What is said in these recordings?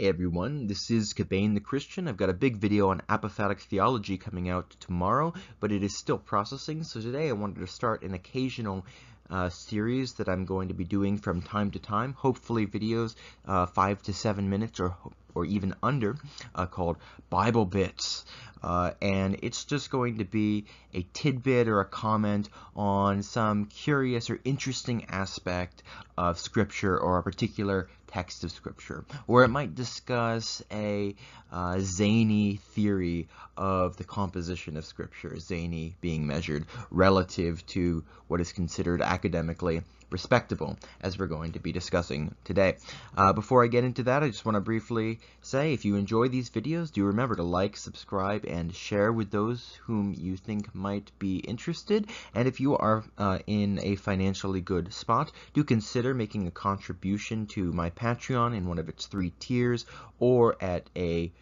Hey everyone, this is Cabane the Christian. I've got a big video on apophatic theology coming out tomorrow, but it is still processing. So today I wanted to start an occasional uh, series that I'm going to be doing from time to time, hopefully videos uh, five to seven minutes or or even under, uh, called Bible Bits. Uh, and it's just going to be a tidbit or a comment on some curious or interesting aspect of Scripture or a particular text of Scripture. Or it might discuss a uh, zany theory of the composition of Scripture, zany being measured relative to what is considered academically respectable, as we're going to be discussing today. Uh, before I get into that, I just want to briefly say if you enjoy these videos, do remember to like, subscribe, and share with those whom you think might be interested. And if you are uh, in a financially good spot, do consider making a contribution to my Patreon in one of its three tiers or at a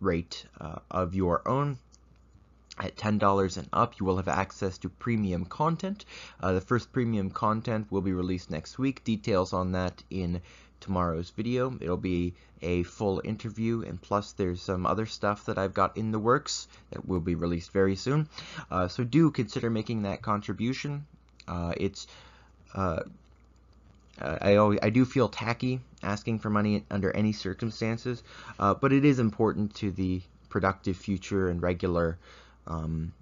rate uh, of your own at $10 and up, you will have access to premium content. Uh, the first premium content will be released next week. Details on that in tomorrow's video. It'll be a full interview, and plus there's some other stuff that I've got in the works that will be released very soon. Uh, so do consider making that contribution. Uh, it's uh, I, always, I do feel tacky asking for money under any circumstances, uh, but it is important to the productive future and regular um,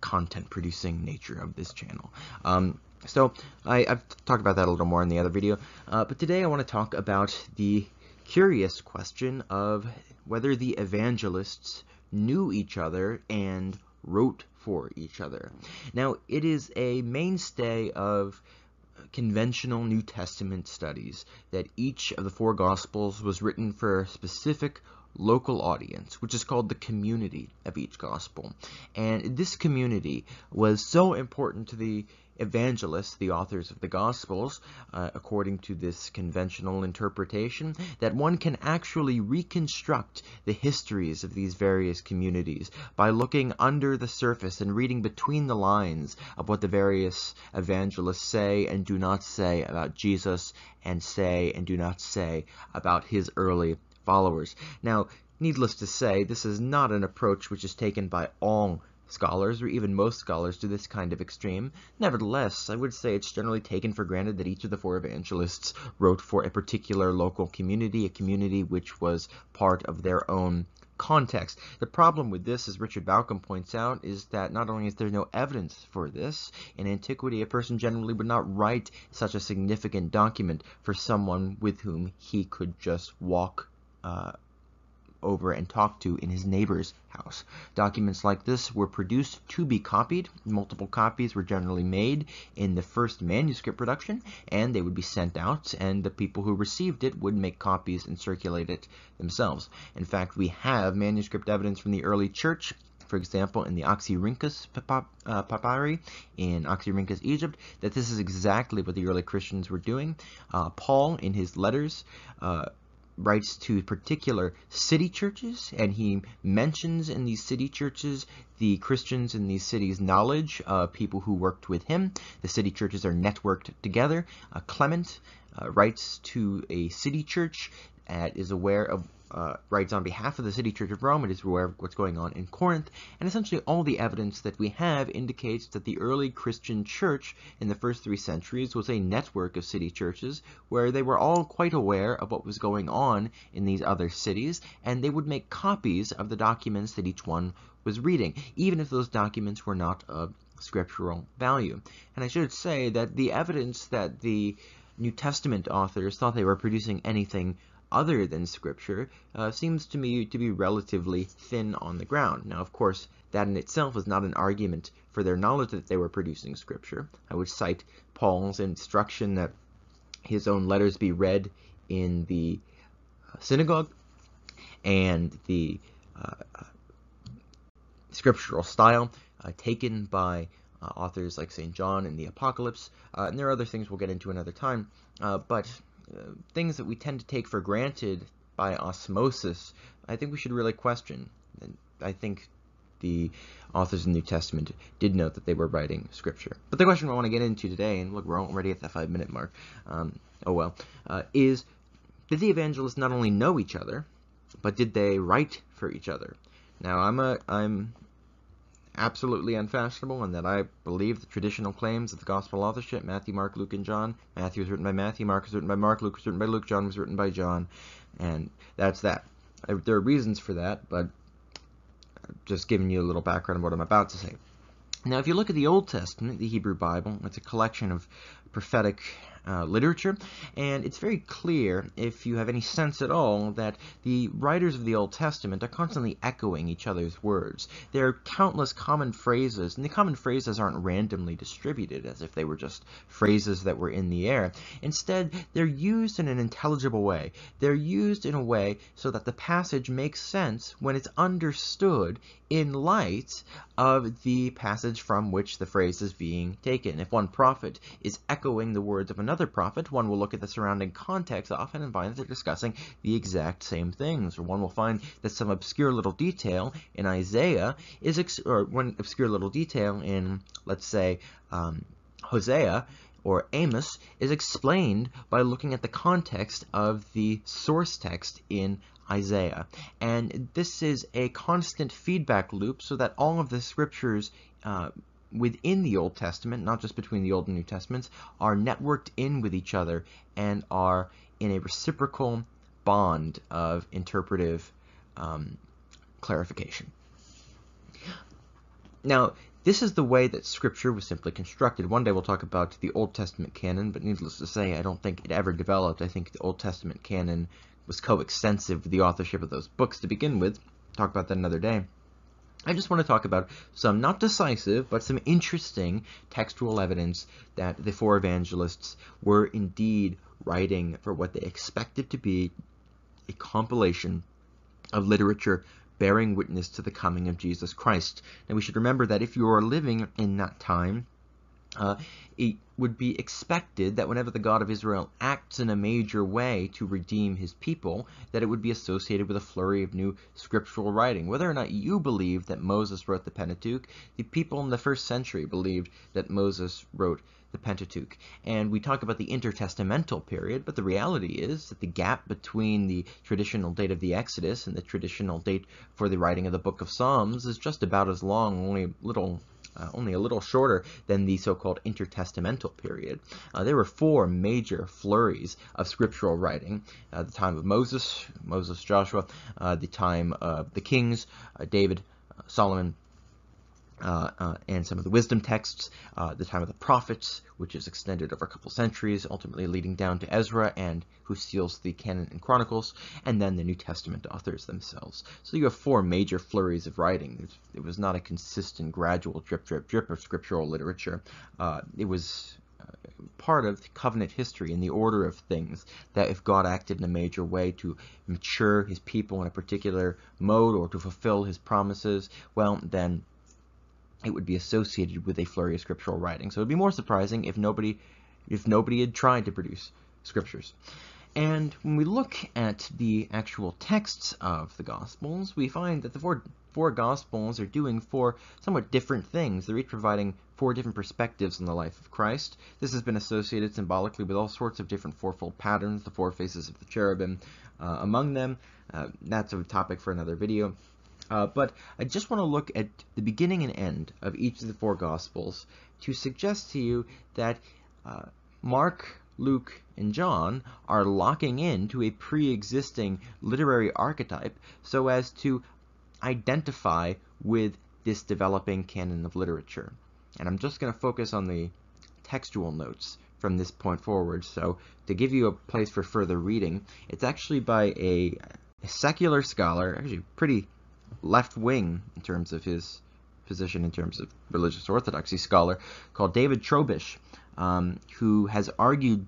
content producing nature of this channel. Um, so I, have talked about that a little more in the other video, uh, but today I want to talk about the curious question of whether the evangelists knew each other and wrote for each other. Now, it is a mainstay of conventional New Testament studies that each of the four Gospels was written for a specific local audience, which is called the community of each gospel. And this community was so important to the evangelists, the authors of the Gospels, uh, according to this conventional interpretation, that one can actually reconstruct the histories of these various communities by looking under the surface and reading between the lines of what the various evangelists say and do not say about Jesus and say and do not say about his early followers. Now, needless to say, this is not an approach which is taken by all scholars, or even most scholars, to this kind of extreme. Nevertheless, I would say it's generally taken for granted that each of the four evangelists wrote for a particular local community, a community which was part of their own context. The problem with this, as Richard Bauckham points out, is that not only is there no evidence for this, in antiquity a person generally would not write such a significant document for someone with whom he could just walk uh, over and talked to in his neighbor's house. Documents like this were produced to be copied. Multiple copies were generally made in the first manuscript production, and they would be sent out, and the people who received it would make copies and circulate it themselves. In fact, we have manuscript evidence from the early church for example, in the Oxyrhynchus uh, papyri in Oxyrhynchus, Egypt, that this is exactly what the early Christians were doing. Uh, Paul, in his letters, uh, writes to particular city churches, and he mentions in these city churches the Christians in these cities' knowledge of people who worked with him. The city churches are networked together. Uh, Clement uh, writes to a city church that is aware of uh, writes on behalf of the City Church of Rome. It is aware of what's going on in Corinth, and essentially all the evidence that we have indicates that the early Christian church in the first three centuries was a network of city churches where they were all quite aware of what was going on in these other cities, and they would make copies of the documents that each one was reading, even if those documents were not of scriptural value. And I should say that the evidence that the New Testament authors thought they were producing anything other than Scripture uh, seems to me to be relatively thin on the ground. Now, of course, that in itself is not an argument for their knowledge that they were producing Scripture. I would cite Paul's instruction that his own letters be read in the uh, synagogue and the uh, uh, scriptural style uh, taken by uh, authors like St. John in the Apocalypse. Uh, and there are other things we'll get into another time. but things that we tend to take for granted by osmosis, I think we should really question. And I think the authors of the New Testament did note that they were writing scripture. But the question I want to get into today, and look, we're already at the five minute mark, um, oh well, uh, is did the evangelists not only know each other, but did they write for each other? Now, I'm a I'm absolutely unfashionable and that I believe the traditional claims of the gospel authorship Matthew, Mark, Luke, and John. Matthew was written by Matthew, Mark was written by Mark, Luke was written by Luke, John was written by John, and that's that. Uh, there are reasons for that, but just giving you a little background on what I'm about to say. Now, if you look at the Old Testament, the Hebrew Bible, it's a collection of prophetic uh, literature, and it's very clear, if you have any sense at all, that the writers of the Old Testament are constantly echoing each other's words. There are countless common phrases, and the common phrases aren't randomly distributed as if they were just phrases that were in the air. Instead, they're used in an intelligible way. They're used in a way so that the passage makes sense when it's understood in light of the passage from which the phrase is being taken. If one prophet is echoing the words of another prophet, one will look at the surrounding context often and find that they're discussing the exact same things. Or one will find that some obscure little detail in Isaiah is, or one obscure little detail in, let's say, um, Hosea or Amos is explained by looking at the context of the source text in Isaiah. And this is a constant feedback loop so that all of the scriptures uh, within the Old Testament, not just between the Old and New Testaments, are networked in with each other and are in a reciprocal bond of interpretive um, clarification. Now, this is the way that Scripture was simply constructed. One day we'll talk about the Old Testament canon, but needless to say, I don't think it ever developed. I think the Old Testament canon was coextensive with the authorship of those books to begin with. Talk about that another day. I just want to talk about some not decisive, but some interesting textual evidence that the four evangelists were indeed writing for what they expected to be a compilation of literature bearing witness to the coming of Jesus Christ. Now we should remember that if you are living in that time, uh, it would be expected that whenever the God of Israel acts in a major way to redeem his people, that it would be associated with a flurry of new scriptural writing. Whether or not you believe that Moses wrote the Pentateuch, the people in the first century believed that Moses wrote the Pentateuch. And we talk about the intertestamental period, but the reality is that the gap between the traditional date of the Exodus and the traditional date for the writing of the book of Psalms is just about as long, only a little uh, only a little shorter than the so-called intertestamental period. Uh, there were four major flurries of scriptural writing. Uh, the time of Moses, Moses, Joshua, uh, the time of the kings, uh, David, uh, Solomon, and some of the wisdom texts, uh, the time of the prophets, which is extended over a couple centuries, ultimately leading down to Ezra and who seals the canon and chronicles, and then the New Testament authors themselves. So you have four major flurries of writing. It was not a consistent, gradual drip, drip, drip of scriptural literature. Uh, it was uh, part of covenant history in the order of things that if God acted in a major way to mature his people in a particular mode or to fulfill his promises, well, then it would be associated with a flurry of scriptural writing. So it would be more surprising if nobody, if nobody had tried to produce scriptures. And when we look at the actual texts of the Gospels, we find that the four, four Gospels are doing four somewhat different things. They're each providing four different perspectives on the life of Christ. This has been associated symbolically with all sorts of different fourfold patterns, the four faces of the cherubim uh, among them. Uh, that's a topic for another video. Uh, but I just want to look at the beginning and end of each of the four Gospels to suggest to you that uh, Mark, Luke, and John are locking into a pre-existing literary archetype so as to identify with this developing canon of literature. And I'm just going to focus on the textual notes from this point forward. So to give you a place for further reading, it's actually by a, a secular scholar, actually pretty left wing in terms of his position in terms of religious orthodoxy scholar called David Trobisch, um, who has argued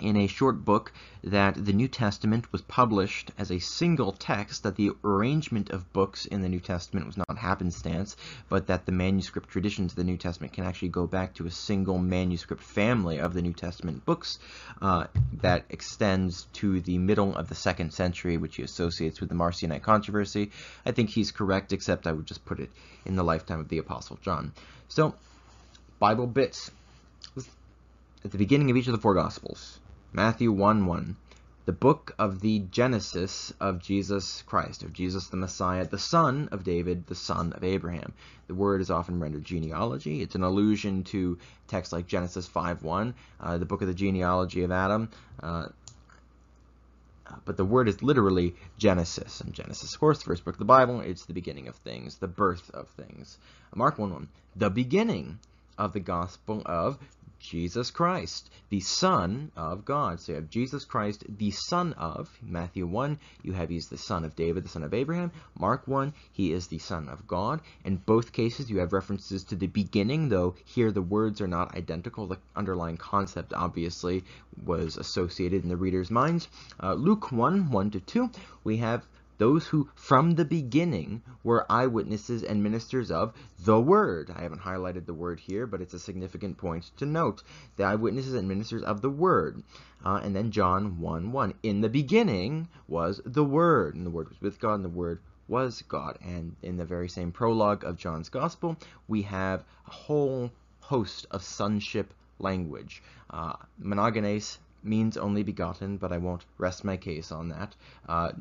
in a short book that the New Testament was published as a single text, that the arrangement of books in the New Testament was not happenstance, but that the manuscript traditions of the New Testament can actually go back to a single manuscript family of the New Testament books uh, that extends to the middle of the second century, which he associates with the Marcionite controversy. I think he's correct, except I would just put it in the lifetime of the Apostle John. So, Bible bits. At the beginning of each of the four Gospels, Matthew 1 1. the book of the Genesis of Jesus Christ, of Jesus the Messiah, the son of David, the son of Abraham. The word is often rendered genealogy. It's an allusion to texts like Genesis 5.1, uh, the book of the genealogy of Adam. Uh, but the word is literally Genesis. And Genesis, of course, the first book of the Bible, it's the beginning of things, the birth of things. Mark 1.1, the beginning of the gospel of Jesus Christ, the Son of God. So you have Jesus Christ, the Son of, Matthew 1, you have he's the Son of David, the Son of Abraham. Mark 1, he is the Son of God. In both cases, you have references to the beginning, though here the words are not identical. The underlying concept, obviously, was associated in the reader's minds. Uh, Luke 1, 1 to 2, we have those who from the beginning were eyewitnesses and ministers of the word. I haven't highlighted the word here, but it's a significant point to note. The eyewitnesses and ministers of the word. Uh, and then John 1 1. In the beginning was the word, and the word was with God, and the word was God. And in the very same prologue of John's gospel, we have a whole host of sonship language. Uh, monogenes means only begotten, but I won't rest my case on that. Uh,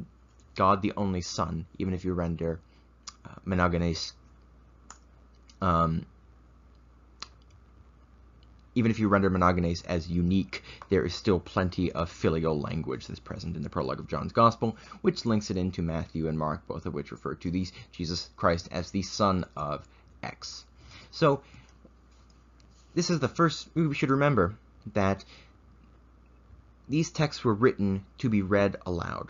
God the only Son, even if you render uh, monogenes, um, even if you render monogenes as unique, there is still plenty of filial language that's present in the prologue of John's Gospel, which links it into Matthew and Mark, both of which refer to these Jesus Christ as the Son of X. So, this is the first, we should remember that these texts were written to be read aloud.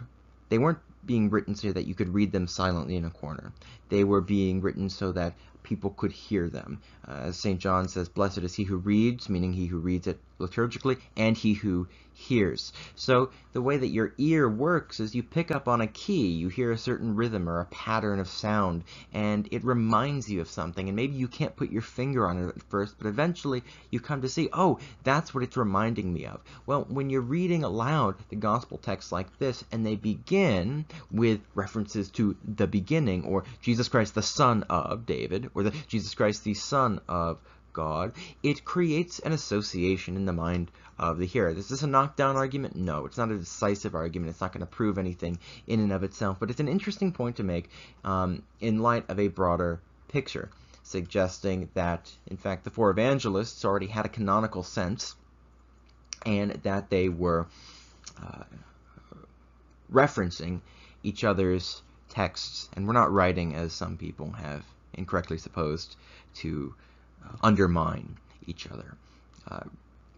They weren't being written so that you could read them silently in a corner. They were being written so that people could hear them. Uh, St. John says, Blessed is he who reads, meaning he who reads it liturgically, and he who hears. So the way that your ear works is you pick up on a key, you hear a certain rhythm or a pattern of sound, and it reminds you of something. And maybe you can't put your finger on it at first, but eventually you come to see, oh, that's what it's reminding me of. Well, when you're reading aloud the gospel texts like this, and they begin with references to the beginning, or Jesus Christ, the son of David, or the Jesus Christ, the son of God, it creates an association in the mind of the hearer. This is this a knockdown argument? No, it's not a decisive argument. It's not going to prove anything in and of itself, but it's an interesting point to make um, in light of a broader picture, suggesting that, in fact, the four evangelists already had a canonical sense and that they were uh, referencing each other's texts, and we're not writing, as some people have incorrectly supposed, to uh, undermine each other. Uh,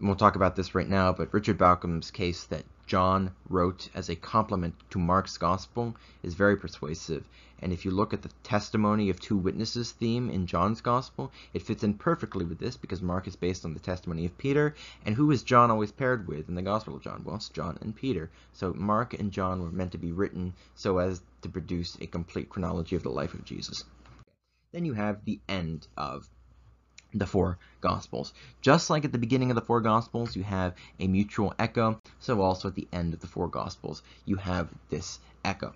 we'll talk about this right now, but Richard Bauckham's case that John wrote as a complement to Mark's gospel is very persuasive. And if you look at the testimony of two witnesses theme in John's gospel, it fits in perfectly with this because Mark is based on the testimony of Peter. And who is John always paired with in the gospel of John? Well, it's John and Peter. So Mark and John were meant to be written so as to produce a complete chronology of the life of Jesus. Then you have the end of the four Gospels. Just like at the beginning of the four Gospels, you have a mutual echo, so also at the end of the four Gospels, you have this echo.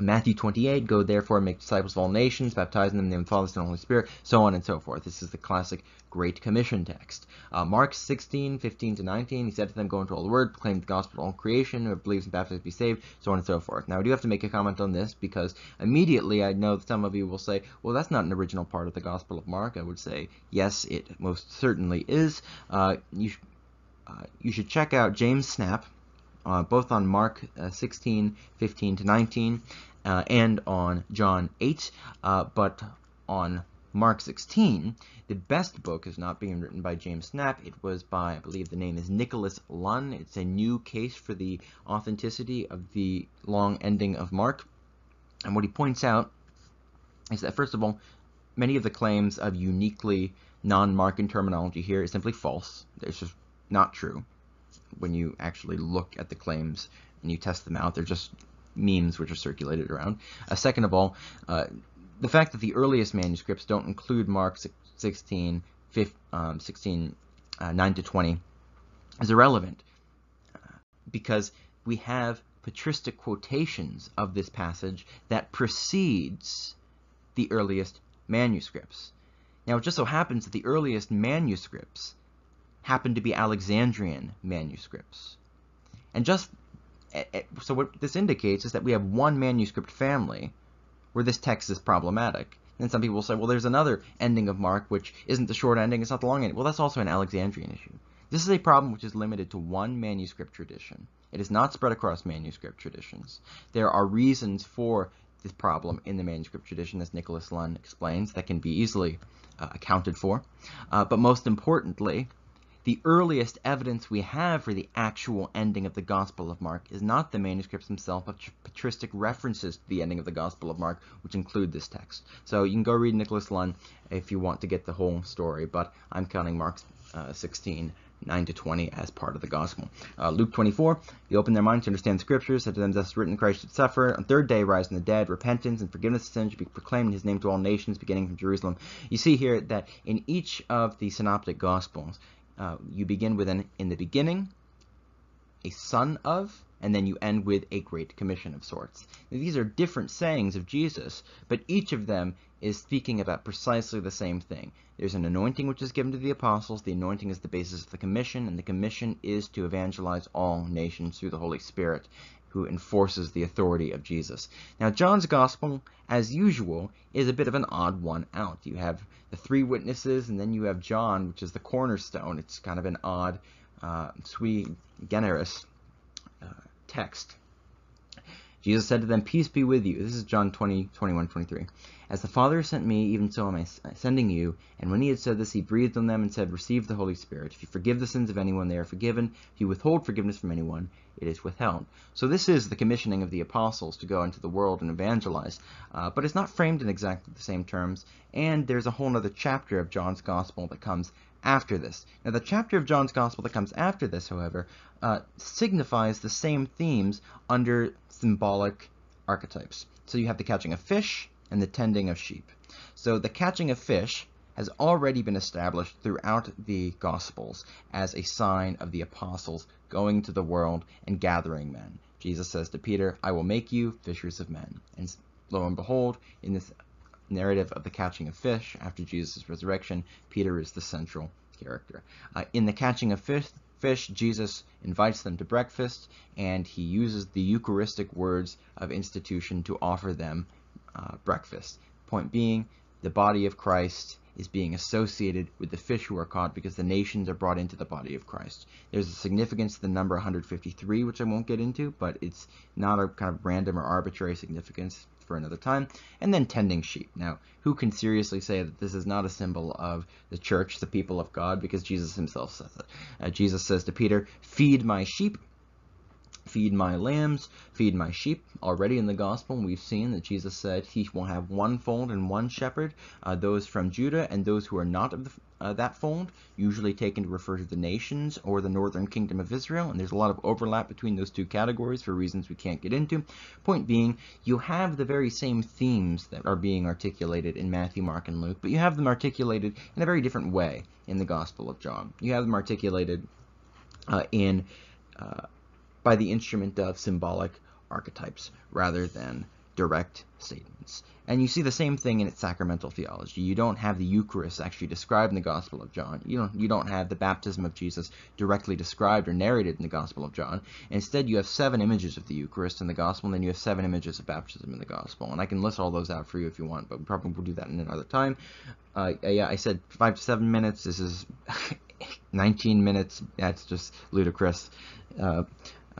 Matthew 28, go therefore and make disciples of all nations, baptizing them in the name of the Father, Son, and Holy Spirit, so on and so forth. This is the classic Great Commission text. Uh, Mark 16, 15 to 19, he said to them, go into all the world, proclaim the gospel to all creation, whoever believes and baptized be saved, so on and so forth. Now, I do have to make a comment on this because immediately I know that some of you will say, well, that's not an original part of the Gospel of Mark. I would say, yes, it most certainly is. Uh, you, uh, you should check out James Snapp, uh, both on Mark uh, 16, 15 to 19, uh, and on John 8, uh, but on Mark 16, the best book is not being written by James Snapp. It was by, I believe the name is Nicholas Lunn. It's a new case for the authenticity of the long ending of Mark. And what he points out is that, first of all, many of the claims of uniquely non-Markan terminology here is simply false. It's just not true when you actually look at the claims and you test them out. They're just memes which are circulated around. Uh, second of all, uh, the fact that the earliest manuscripts don't include Mark 16, 15, um, 16 uh, 9 to 20 is irrelevant uh, because we have patristic quotations of this passage that precedes the earliest manuscripts. Now, it just so happens that the earliest manuscripts happen to be Alexandrian manuscripts. And just so what this indicates is that we have one manuscript family where this text is problematic. And some people will say, well, there's another ending of Mark which isn't the short ending, it's not the long ending. Well, that's also an Alexandrian issue. This is a problem which is limited to one manuscript tradition. It is not spread across manuscript traditions. There are reasons for this problem in the manuscript tradition, as Nicholas Lunn explains, that can be easily uh, accounted for. Uh, but most importantly, the earliest evidence we have for the actual ending of the Gospel of Mark is not the manuscripts themselves, but patristic references to the ending of the Gospel of Mark, which include this text. So you can go read Nicholas Lunn if you want to get the whole story, but I'm counting Mark uh, 16 9 to 20 as part of the gospel. Uh, Luke 24, they opened their minds to understand the scriptures, said to them, Thus written, Christ should suffer, on third day rise from the dead, repentance and forgiveness of sins should be proclaimed in his name to all nations, beginning from Jerusalem. You see here that in each of the synoptic gospels, uh, you begin with an in the beginning, a son of, and then you end with a great commission of sorts. Now, these are different sayings of Jesus, but each of them is speaking about precisely the same thing. There's an anointing which is given to the apostles. The anointing is the basis of the commission, and the commission is to evangelize all nations through the Holy Spirit who enforces the authority of Jesus. Now, John's gospel, as usual, is a bit of an odd one out. You have the three witnesses, and then you have John, which is the cornerstone. It's kind of an odd, uh, sui generis uh, text. Jesus said to them, Peace be with you. This is John 20, 21, 23. As the Father sent me, even so am I sending you. And when he had said this, he breathed on them and said, Receive the Holy Spirit. If you forgive the sins of anyone, they are forgiven. If you withhold forgiveness from anyone, it is withheld. So this is the commissioning of the apostles to go into the world and evangelize. Uh, but it's not framed in exactly the same terms. And there's a whole other chapter of John's Gospel that comes after this. Now, the chapter of John's Gospel that comes after this, however, uh, signifies the same themes under symbolic archetypes. So you have the catching of fish and the tending of sheep. So the catching of fish has already been established throughout the Gospels as a sign of the apostles going to the world and gathering men. Jesus says to Peter, I will make you fishers of men. And lo and behold, in this narrative of the catching of fish after Jesus' resurrection, Peter is the central character. Uh, in the catching of fish, fish, Jesus invites them to breakfast, and he uses the Eucharistic words of institution to offer them uh, breakfast. Point being, the body of Christ is being associated with the fish who are caught because the nations are brought into the body of Christ. There's a significance to the number 153, which I won't get into, but it's not a kind of random or arbitrary significance for another time. And then tending sheep. Now, who can seriously say that this is not a symbol of the church, the people of God, because Jesus himself says it. Uh, Jesus says to Peter, Feed my sheep feed my lambs, feed my sheep. Already in the gospel, we've seen that Jesus said he will have one fold and one shepherd, uh, those from Judah and those who are not of the, uh, that fold, usually taken to refer to the nations or the northern kingdom of Israel. And there's a lot of overlap between those two categories for reasons we can't get into. Point being, you have the very same themes that are being articulated in Matthew, Mark, and Luke, but you have them articulated in a very different way in the Gospel of John. You have them articulated uh, in uh, by the instrument of symbolic archetypes rather than direct statements. And you see the same thing in its sacramental theology. You don't have the Eucharist actually described in the Gospel of John. You don't, you don't have the baptism of Jesus directly described or narrated in the Gospel of John. Instead, you have seven images of the Eucharist in the Gospel, and then you have seven images of baptism in the Gospel. And I can list all those out for you if you want, but we probably will do that in another time. Uh, yeah, I said five to seven minutes. This is 19 minutes. That's just ludicrous. Uh,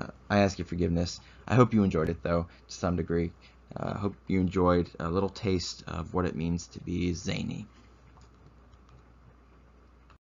uh, I ask your forgiveness. I hope you enjoyed it, though, to some degree. I uh, hope you enjoyed a little taste of what it means to be zany.